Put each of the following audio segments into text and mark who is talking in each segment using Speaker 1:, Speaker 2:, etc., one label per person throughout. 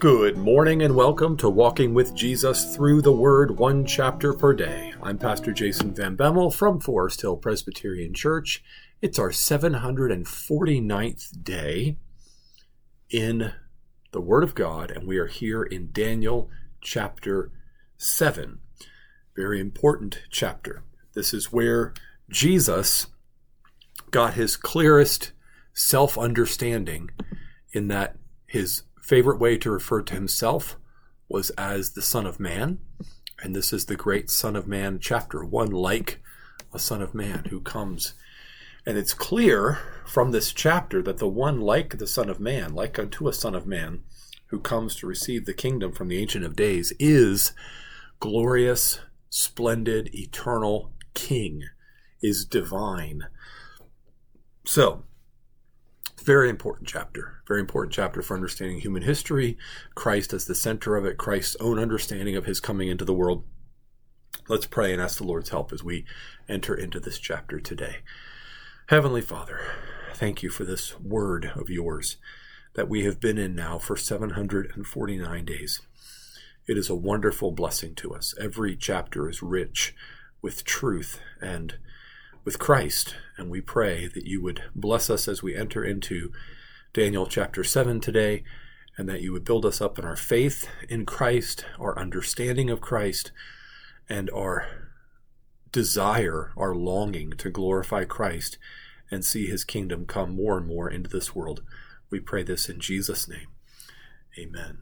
Speaker 1: Good morning and welcome to Walking with Jesus Through the Word, one chapter per day. I'm Pastor Jason Van Bemmel from Forest Hill Presbyterian Church. It's our 749th day in the Word of God, and we are here in Daniel chapter 7. Very important chapter. This is where Jesus got his clearest self understanding in that his favorite way to refer to himself was as the Son of Man. And this is the great Son of Man chapter, one like a Son of Man who comes. And it's clear from this chapter that the one like the Son of Man, like unto a Son of Man, who comes to receive the kingdom from the Ancient of Days, is glorious, splendid, eternal King, is divine. So, very important chapter. Very important chapter for understanding human history. Christ as the center of it, Christ's own understanding of his coming into the world. Let's pray and ask the Lord's help as we enter into this chapter today. Heavenly Father, thank you for this word of yours that we have been in now for 749 days. It is a wonderful blessing to us. Every chapter is rich with truth and with Christ. And we pray that you would bless us as we enter into Daniel chapter 7 today, and that you would build us up in our faith in Christ, our understanding of Christ, and our desire, our longing to glorify Christ and see his kingdom come more and more into this world. We pray this in Jesus' name. Amen.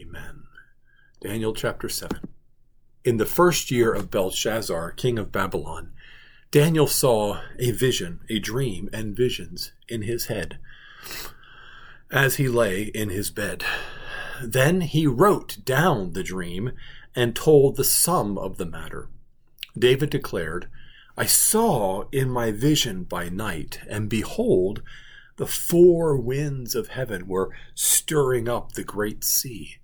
Speaker 1: Amen. Daniel chapter 7. In the first year of Belshazzar, king of Babylon, Daniel saw a vision, a dream, and visions in his head as he lay in his bed. Then he wrote down the dream and told the sum of the matter. David declared, I saw in my vision by night, and behold, the four winds of heaven were stirring up the great sea,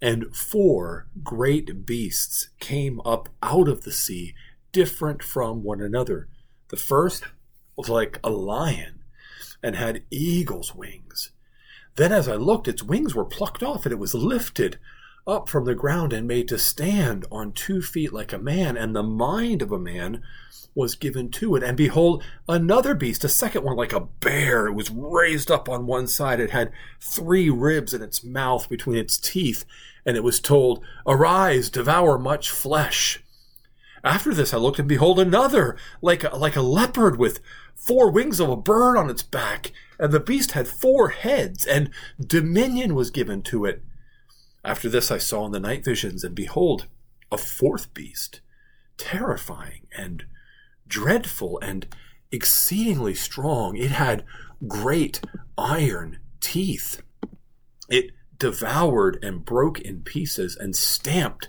Speaker 1: and four great beasts came up out of the sea different from one another. The first was like a lion and had eagle's wings. Then, as I looked, its wings were plucked off, and it was lifted up from the ground and made to stand on two feet like a man, and the mind of a man was given to it. And behold, another beast, a second one like a bear. It was raised up on one side. It had three ribs in its mouth between its teeth, and it was told, Arise, devour much flesh. After this I looked, and behold, another, like a, like a leopard with four wings of a bird on its back, and the beast had four heads, and dominion was given to it. After this I saw in the night visions, and behold, a fourth beast, terrifying and dreadful and exceedingly strong. It had great iron teeth. It devoured and broke in pieces and stamped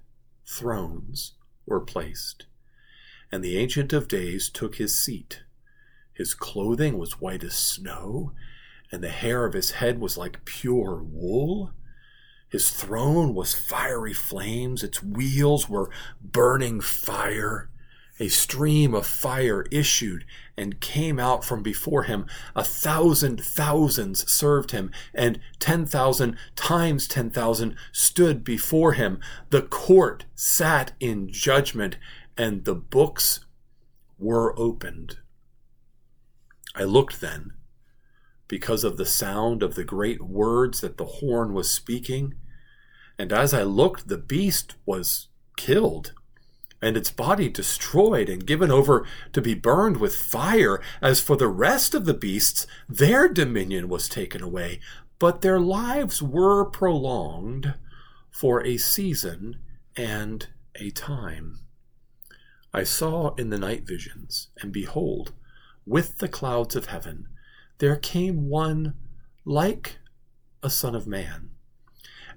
Speaker 1: thrones were placed. And the Ancient of Days took his seat. His clothing was white as snow, and the hair of his head was like pure wool. His throne was fiery flames, its wheels were burning fire. A stream of fire issued and came out from before him. A thousand thousands served him, and ten thousand times ten thousand stood before him. The court sat in judgment, and the books were opened. I looked then, because of the sound of the great words that the horn was speaking, and as I looked, the beast was killed and its body destroyed and given over to be burned with fire. As for the rest of the beasts, their dominion was taken away, but their lives were prolonged for a season and a time. I saw in the night visions, and behold, with the clouds of heaven, there came one like a son of man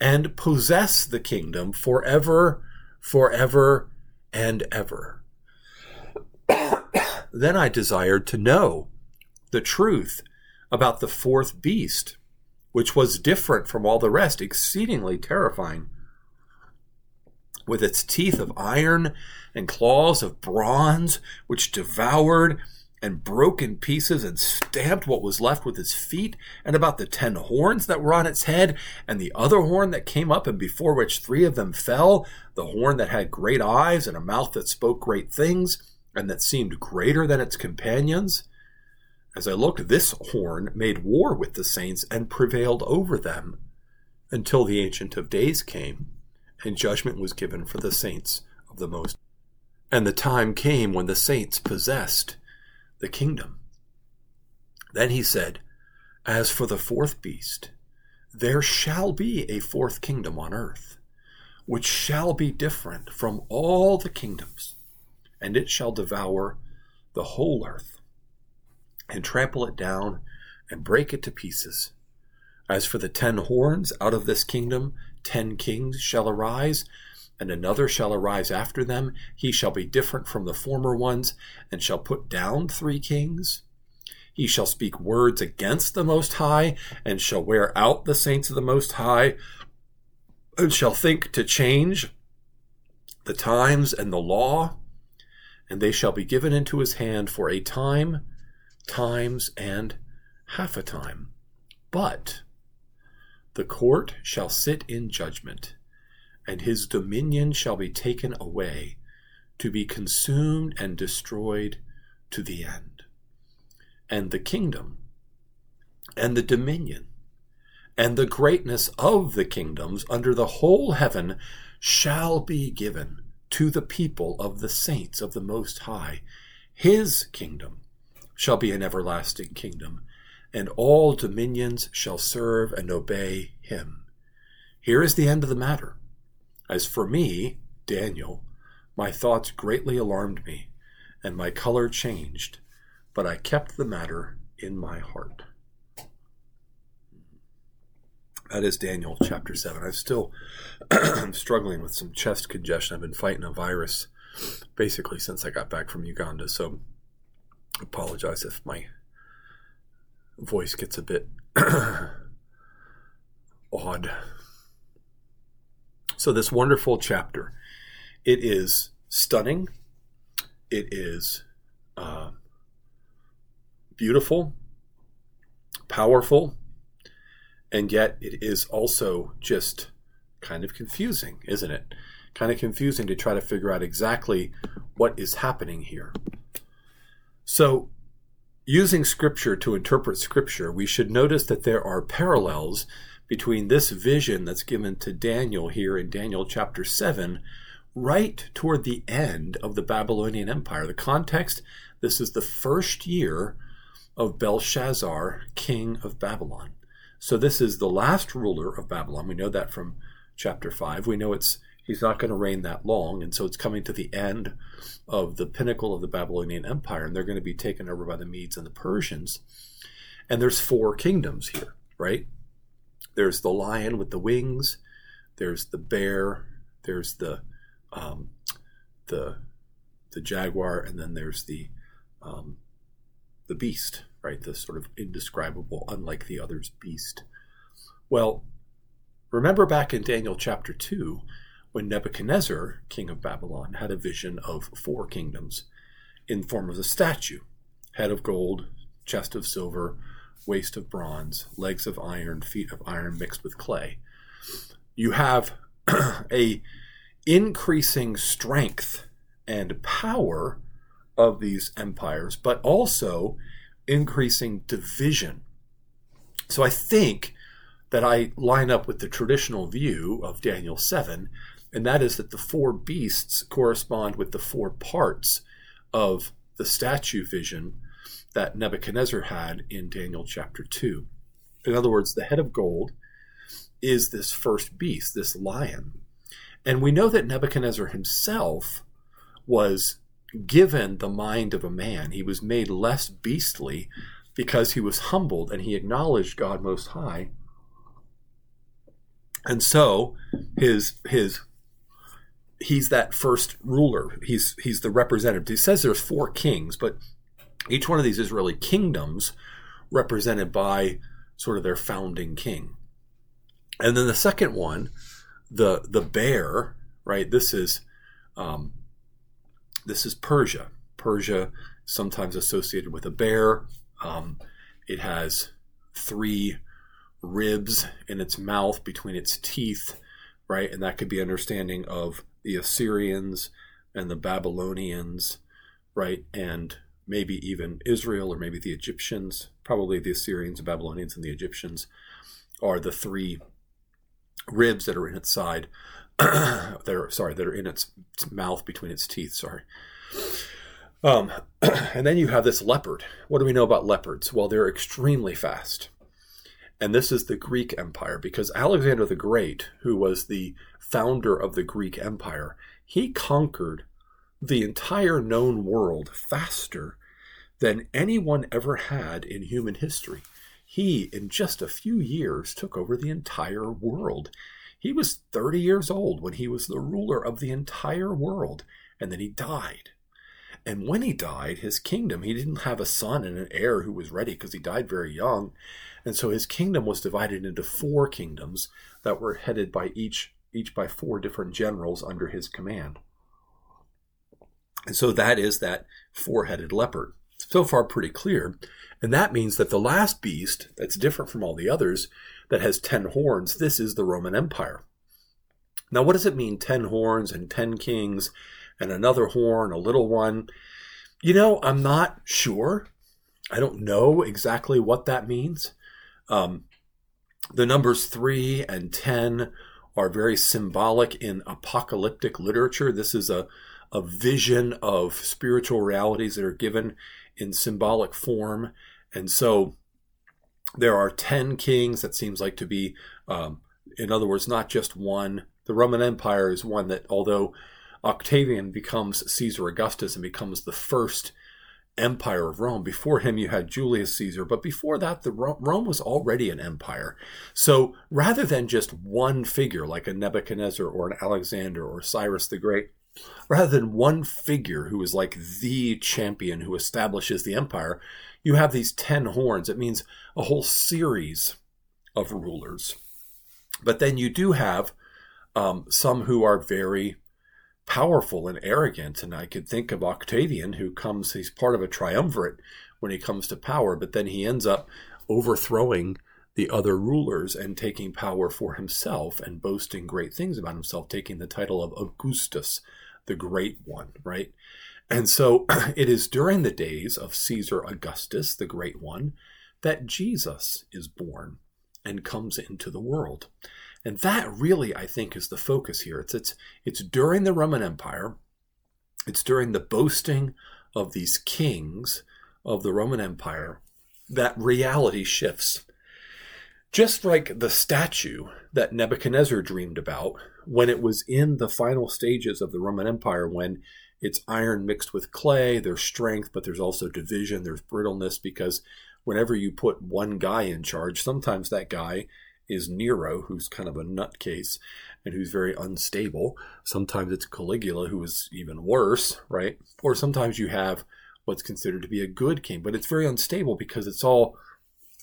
Speaker 1: and possess the kingdom forever, forever, and ever. then I desired to know the truth about the fourth beast, which was different from all the rest, exceedingly terrifying with its teeth of iron and claws of bronze, which devoured and broke in pieces and stamped what was left with its feet, and about the ten horns that were on its head, and the other horn that came up, and before which three of them fell, the horn that had great eyes and a mouth that spoke great things, and that seemed greater than its companions. As I looked, this horn made war with the saints and prevailed over them until the Ancient of Days came and judgment was given for the saints of the Most. And the time came when the saints possessed the kingdom. Then he said, As for the fourth beast, there shall be a fourth kingdom on earth, which shall be different from all the kingdoms, and it shall devour the whole earth, and trample it down, and break it to pieces. As for the ten horns, out of this kingdom ten kings shall arise, and another shall arise after them. He shall be different from the former ones, and shall put down three kings. He shall speak words against the Most High, and shall wear out the saints of the Most High, and shall think to change the times and the law, and they shall be given into his hand for a time, times, and half a time. But the court shall sit in judgment, and his dominion shall be taken away, to be consumed and destroyed to the end. And the kingdom, and the dominion, and the greatness of the kingdoms under the whole heaven shall be given to the people of the saints of the Most High. His kingdom shall be an everlasting kingdom and all dominions shall serve and obey him. Here is the end of the matter. As for me, Daniel, my thoughts greatly alarmed me, and my color changed, but I kept the matter in my heart. That is Daniel chapter 7. I'm still struggling with some chest congestion. I've been fighting a virus basically since I got back from Uganda, so apologize if my voice gets a bit odd. So, this wonderful chapter, it is stunning, it is uh, beautiful, powerful, and yet it is also just kind of confusing, isn't it? Kind of confusing to try to figure out exactly what is happening here. So, Using Scripture to interpret Scripture, we should notice that there are parallels between this vision that's given to Daniel here in Daniel chapter 7, right toward the end of the Babylonian Empire. The context this is the first year of Belshazzar, king of Babylon. So this is the last ruler of Babylon. We know that from chapter 5. We know it's he's not going to reign that long. And so it's coming to the end of the pinnacle of the Babylonian Empire, and they're going to be taken over by the Medes and the Persians. And there's four kingdoms here, right? There's the lion with the wings, there's the bear, there's the um, the the jaguar, and then there's the um, the beast, right? The sort of indescribable, unlike the others, beast. Well, Remember back in Daniel chapter 2 when Nebuchadnezzar, king of Babylon, had a vision of four kingdoms in form of a statue head of gold, chest of silver, waist of bronze, legs of iron, feet of iron mixed with clay. You have a increasing strength and power of these empires, but also increasing division. So I think that I line up with the traditional view of Daniel 7, and that is that the four beasts correspond with the four parts of the statue vision that Nebuchadnezzar had in Daniel chapter 2. In other words, the head of gold is this first beast, this lion. And we know that Nebuchadnezzar himself was given the mind of a man. He was made less beastly because he was humbled and he acknowledged God Most High. And so his his he's that first ruler. He's he's the representative. He says there's four kings, but each one of these Israeli kingdoms represented by sort of their founding king. And then the second one, the the bear, right? This is um, this is Persia. Persia, sometimes associated with a bear. Um, it has three ribs in its mouth between its teeth, right? And that could be understanding of the Assyrians and the Babylonians, right? And maybe even Israel or maybe the Egyptians, probably the Assyrians, the Babylonians, and the Egyptians are the three ribs that are in its side that are sorry that are in its mouth between its teeth. Sorry. Um, and then you have this leopard. What do we know about leopards? Well, they're extremely fast. And this is the Greek Empire because Alexander the Great, who was the founder of the Greek Empire, he conquered the entire known world faster than anyone ever had in human history. He, in just a few years, took over the entire world. He was 30 years old when he was the ruler of the entire world, and then he died. And when he died, his kingdom, he didn't have a son and an heir who was ready because he died very young. And so his kingdom was divided into four kingdoms that were headed by each each by four different generals under his command. And so that is that four-headed leopard. So far pretty clear. And that means that the last beast that's different from all the others that has 10 horns, this is the Roman Empire. Now, what does it mean 10 horns and 10 kings and another horn, a little one? You know, I'm not sure. I don't know exactly what that means. Um, the numbers 3 and 10 are very symbolic in apocalyptic literature. This is a, a vision of spiritual realities that are given in symbolic form. And so there are 10 kings that seems like to be, um, in other words, not just one. The Roman Empire is one that, although Octavian becomes Caesar Augustus and becomes the first empire of Rome. Before him, you had Julius Caesar, but before that, the Rome was already an empire. So rather than just one figure like a Nebuchadnezzar or an Alexander or Cyrus the Great, rather than one figure who is like the champion who establishes the empire, you have these 10 horns. It means a whole series of rulers. But then you do have um, some who are very powerful and arrogant. And I could think of Octavian, who comes, he's part of a triumvirate when he comes to power, but then he ends up overthrowing the other rulers and taking power for himself and boasting great things about himself, taking the title of Augustus, the Great One, right? And so it is during the days of Caesar Augustus, the Great One, that Jesus is born and comes into the world. And that really, I think, is the focus here. It's, it's, it's during the Roman Empire, it's during the boasting of these kings of the Roman Empire that reality shifts. Just like the statue that Nebuchadnezzar dreamed about when it was in the final stages of the Roman Empire, when it's iron mixed with clay, there's strength, but there's also division, there's brittleness, because whenever you put one guy in charge, sometimes that guy is Nero, who's kind of a nutcase and who's very unstable. Sometimes it's Caligula, who is even worse, right? Or sometimes you have what's considered to be a good king, but it's very unstable because it's all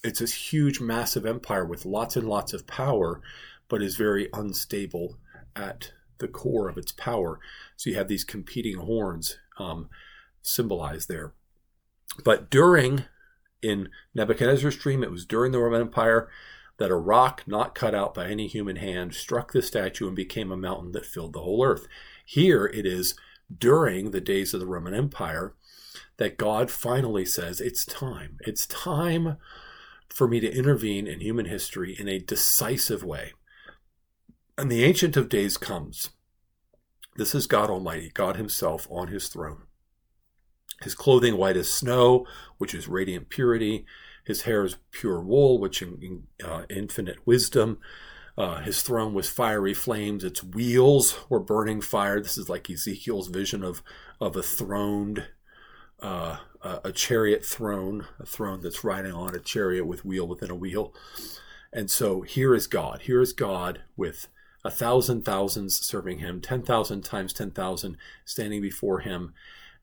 Speaker 1: it's this huge, massive empire with lots and lots of power, but is very unstable at the core of its power. So you have these competing horns um, symbolized there. But during, in Nebuchadnezzar's dream, it was during the Roman Empire that a rock not cut out by any human hand struck the statue and became a mountain that filled the whole earth. Here it is during the days of the Roman Empire that God finally says, It's time. It's time for me to intervene in human history in a decisive way. And the Ancient of Days comes. This is God Almighty, God Himself on His throne. His clothing white as snow, which is radiant purity. His hair is pure wool, which in, uh, infinite wisdom. Uh, his throne was fiery flames. Its wheels were burning fire. This is like Ezekiel's vision of of a throned, uh, a chariot throne, a throne that's riding on a chariot with wheel within a wheel. And so here is God. Here is God with a thousand thousands serving him, 10,000 times 10,000 standing before him.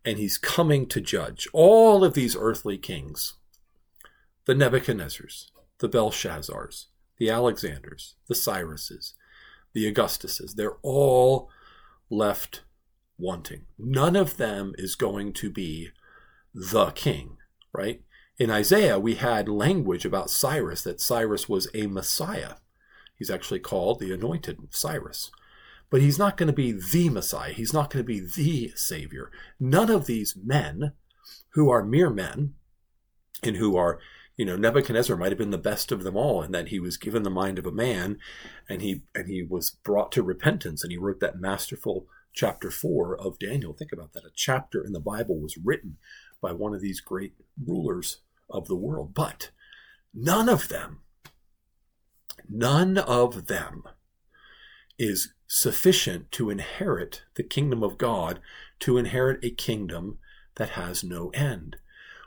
Speaker 1: And he's coming to judge all of these earthly kings the Nebuchadnezzars, the Belshazzars, the Alexanders, the Cyruses, the Augustuses. They're all left wanting. None of them is going to be the king, right? In Isaiah, we had language about Cyrus that Cyrus was a Messiah. He's actually called the anointed Cyrus. But he's not going to be the Messiah. He's not going to be the Savior. None of these men, who are mere men, and who are, you know, Nebuchadnezzar might have been the best of them all, in that he was given the mind of a man, and he and he was brought to repentance, and he wrote that masterful chapter four of Daniel. Think about that. A chapter in the Bible was written by one of these great rulers of the world. But none of them none of them is sufficient to inherit the kingdom of God, to inherit a kingdom that has no end.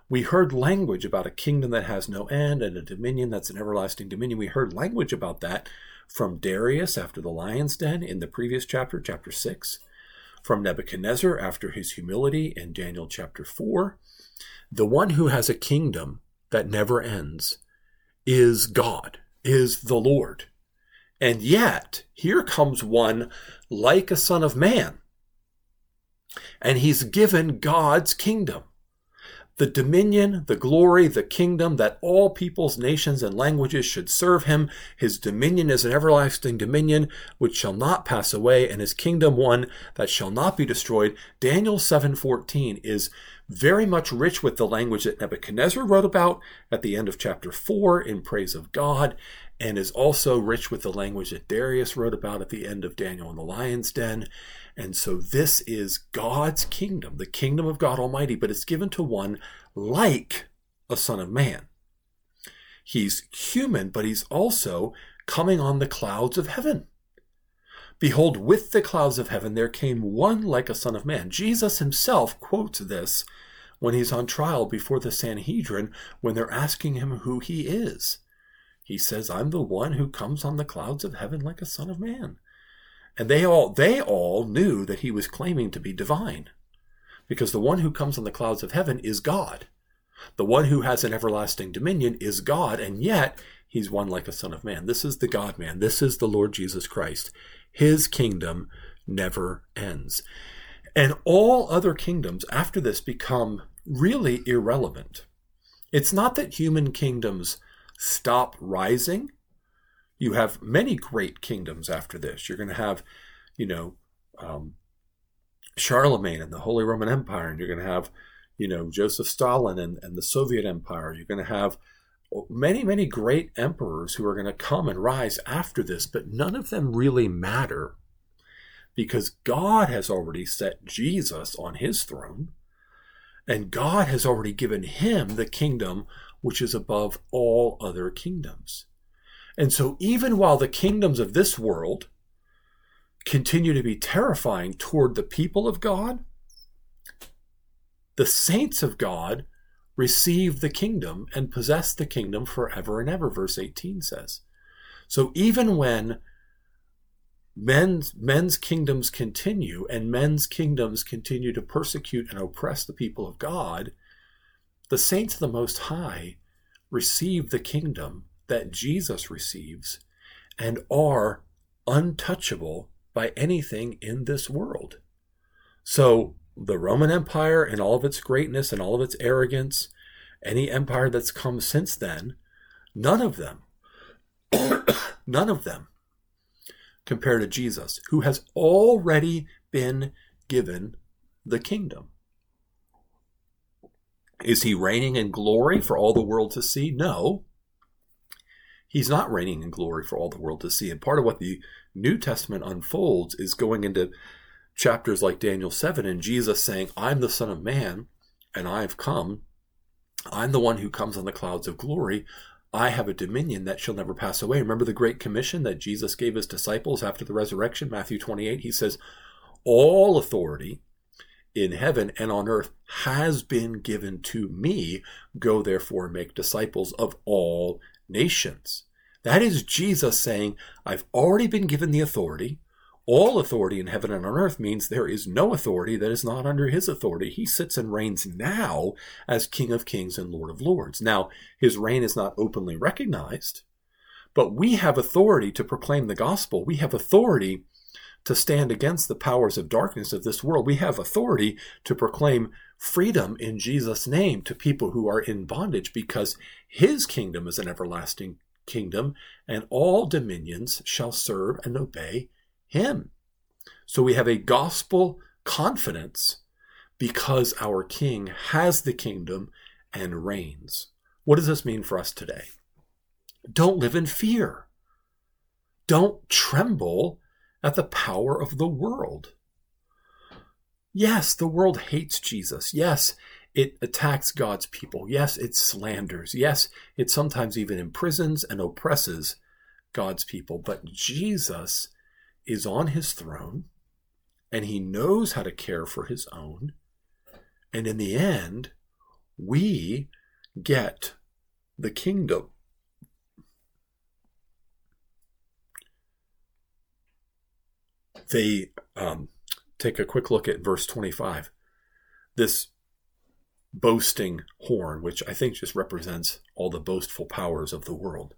Speaker 1: We heard language about a kingdom that has no end and a dominion that's an everlasting dominion. We heard language about that from Darius after the lion's den in the previous chapter, chapter 6, from Nebuchadnezzar after his humility in Daniel chapter 4. The one who has a kingdom that never ends is God is the Lord. And yet, here comes one like a son of man. And he's given God's kingdom. The dominion, the glory, the kingdom that all peoples, nations, and languages should serve him. His dominion is an everlasting dominion which shall not pass away, and his kingdom one that shall not be destroyed. Daniel 7:14 is very much rich with the language that Nebuchadnezzar wrote about at the end of chapter 4 in praise of God, and is also rich with the language that Darius wrote about at the end of Daniel in the lion's den. And so this is God's kingdom, the kingdom of God Almighty, but it's given to one like a son of man. He's human, but he's also coming on the clouds of heaven. Behold, with the clouds of heaven there came one like a son of man. Jesus himself quotes this when he's on trial before the Sanhedrin when they're asking him who he is. He says, I'm the one who comes on the clouds of heaven like a son of man. And they all they all knew that he was claiming to be divine. Because the one who comes on the clouds of heaven is God. The one who has an everlasting dominion is God, and yet he's one like a son of man. This is the God man. This is the Lord Jesus Christ. His kingdom never ends. And all other kingdoms after this become really irrelevant. It's not that human kingdoms stop rising. You have many great kingdoms after this. You're going to have, you know, um, Charlemagne and the Holy Roman Empire, and you're going to have, you know, Joseph Stalin and, and the Soviet Empire. You're going to have many, many great emperors who are going to come and rise after this, but none of them really matter because God has already set Jesus on his throne, and God has already given him the kingdom which is above all other kingdoms. And so, even while the kingdoms of this world continue to be terrifying toward the people of God, the saints of God receive the kingdom and possess the kingdom forever and ever, verse 18 says. So even when men's, men's kingdoms continue and men's kingdoms continue to persecute and oppress the people of God, the saints of the Most High receive the kingdom that Jesus receives and are untouchable by anything in this world. So, the Roman Empire and all of its greatness and all of its arrogance, any empire that's come since then, none of them, none of them compare to Jesus, who has already been given the kingdom. Is he reigning in glory for all the world to see? No. He's not reigning in glory for all the world to see. And part of what the New Testament unfolds is going into chapters like Daniel 7 and Jesus saying, I'm the Son of Man and I've come. I'm the one who comes on the clouds of glory. I have a dominion that shall never pass away. Remember the great commission that Jesus gave his disciples after the resurrection, Matthew 28? He says, All authority in heaven and on earth has been given to me. Go therefore and make disciples of all nations. That is Jesus saying, I've already been given the authority. All authority in heaven and on earth means there is no authority that is not under his authority. He sits and reigns now as King of Kings and Lord of Lords. Now, his reign is not openly recognized, but we have authority to proclaim the gospel. We have authority to stand against the powers of darkness of this world. We have authority to proclaim freedom in Jesus' name to people who are in bondage because his kingdom is an everlasting kingdom and all dominions shall serve and obey him. So we have a gospel confidence because our king has the kingdom and reigns. What does this mean for us today? Don't live in fear. Don't tremble at the power of the world. Yes, the world hates Jesus. Yes, it attacks God's people. Yes, it slanders. Yes, it sometimes even imprisons and oppresses God's people. But Jesus is on his throne and he knows how to care for his own. And in the end, we get the kingdom. They um, take a quick look at verse 25. This boasting horn, which I think just represents all the boastful powers of the world.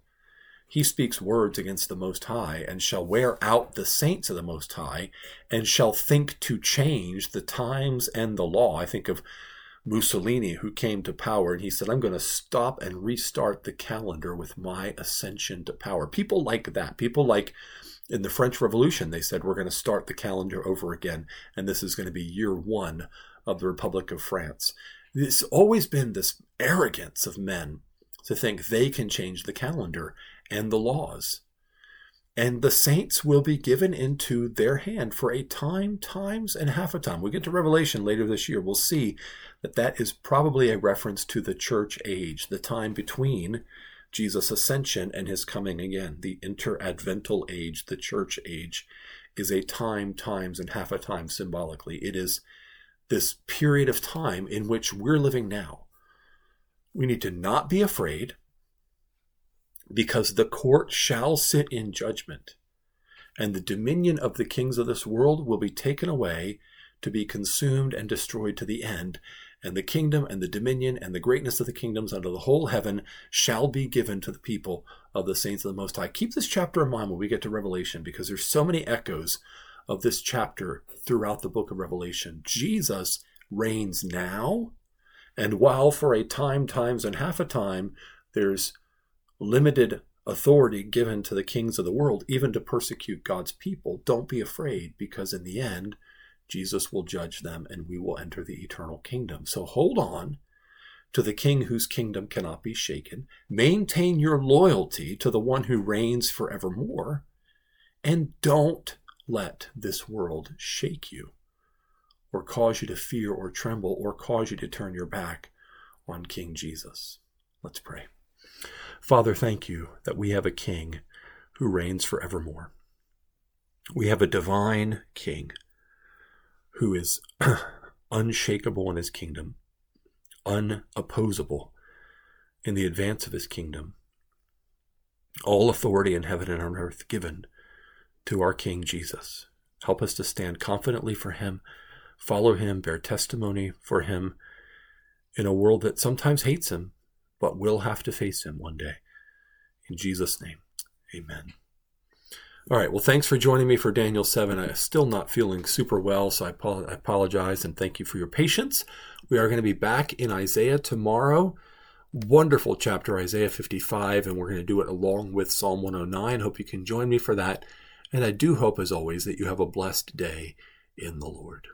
Speaker 1: He speaks words against the Most High, and shall wear out the saints of the Most High, and shall think to change the times and the law. I think of Mussolini, who came to power, and he said, I'm going to stop and restart the calendar with my ascension to power. People like that. People like in the French Revolution, they said, we're going to start the calendar over again, and this is going to be year one of the Republic of France. It's always been this arrogance of men to think they can change the calendar and the laws. And the saints will be given into their hand for a time, times, and half a time. We get to Revelation later this year. We'll see that that is probably a reference to the church age, the time between Jesus' ascension and his coming again. The interadvental age, the church age, is a time, times, and half a time symbolically. It is this period of time in which we're living now. We need to not be afraid because the court shall sit in judgment, and the dominion of the kings of this world will be taken away to be consumed and destroyed to the end, and the kingdom and the dominion and the greatness of the kingdoms under the whole heaven shall be given to the people of the saints of the Most High. Keep this chapter in mind when we get to Revelation because there's so many echoes of this chapter throughout the book of Revelation. Jesus reigns now, and while for a time, times, and half a time, there's limited authority given to the kings of the world, even to persecute God's people, don't be afraid because in the end, Jesus will judge them and we will enter the eternal kingdom. So hold on to the king whose kingdom cannot be shaken. Maintain your loyalty to the one who reigns forevermore. And don't let this world shake you or cause you to fear or tremble or cause you to turn your back on King Jesus. Let's pray. Father, thank you that we have a king who reigns forevermore. We have a divine king who is unshakable in his kingdom, unopposable in the advance of his kingdom. All authority in heaven and on earth given to our King Jesus. Help us to stand confidently for him, follow him, bear testimony for him in a world that sometimes hates him, but will have to face him one day. In Jesus' name, amen. All right. Well, thanks for joining me for Daniel 7. I'm still not feeling super well, so I apologize and thank you for your patience. We are going to be back in Isaiah tomorrow. Wonderful chapter, Isaiah 55, and we're going to do it along with Psalm 109. Hope you can join me for that. And I do hope, as always, that you have a blessed day in the Lord.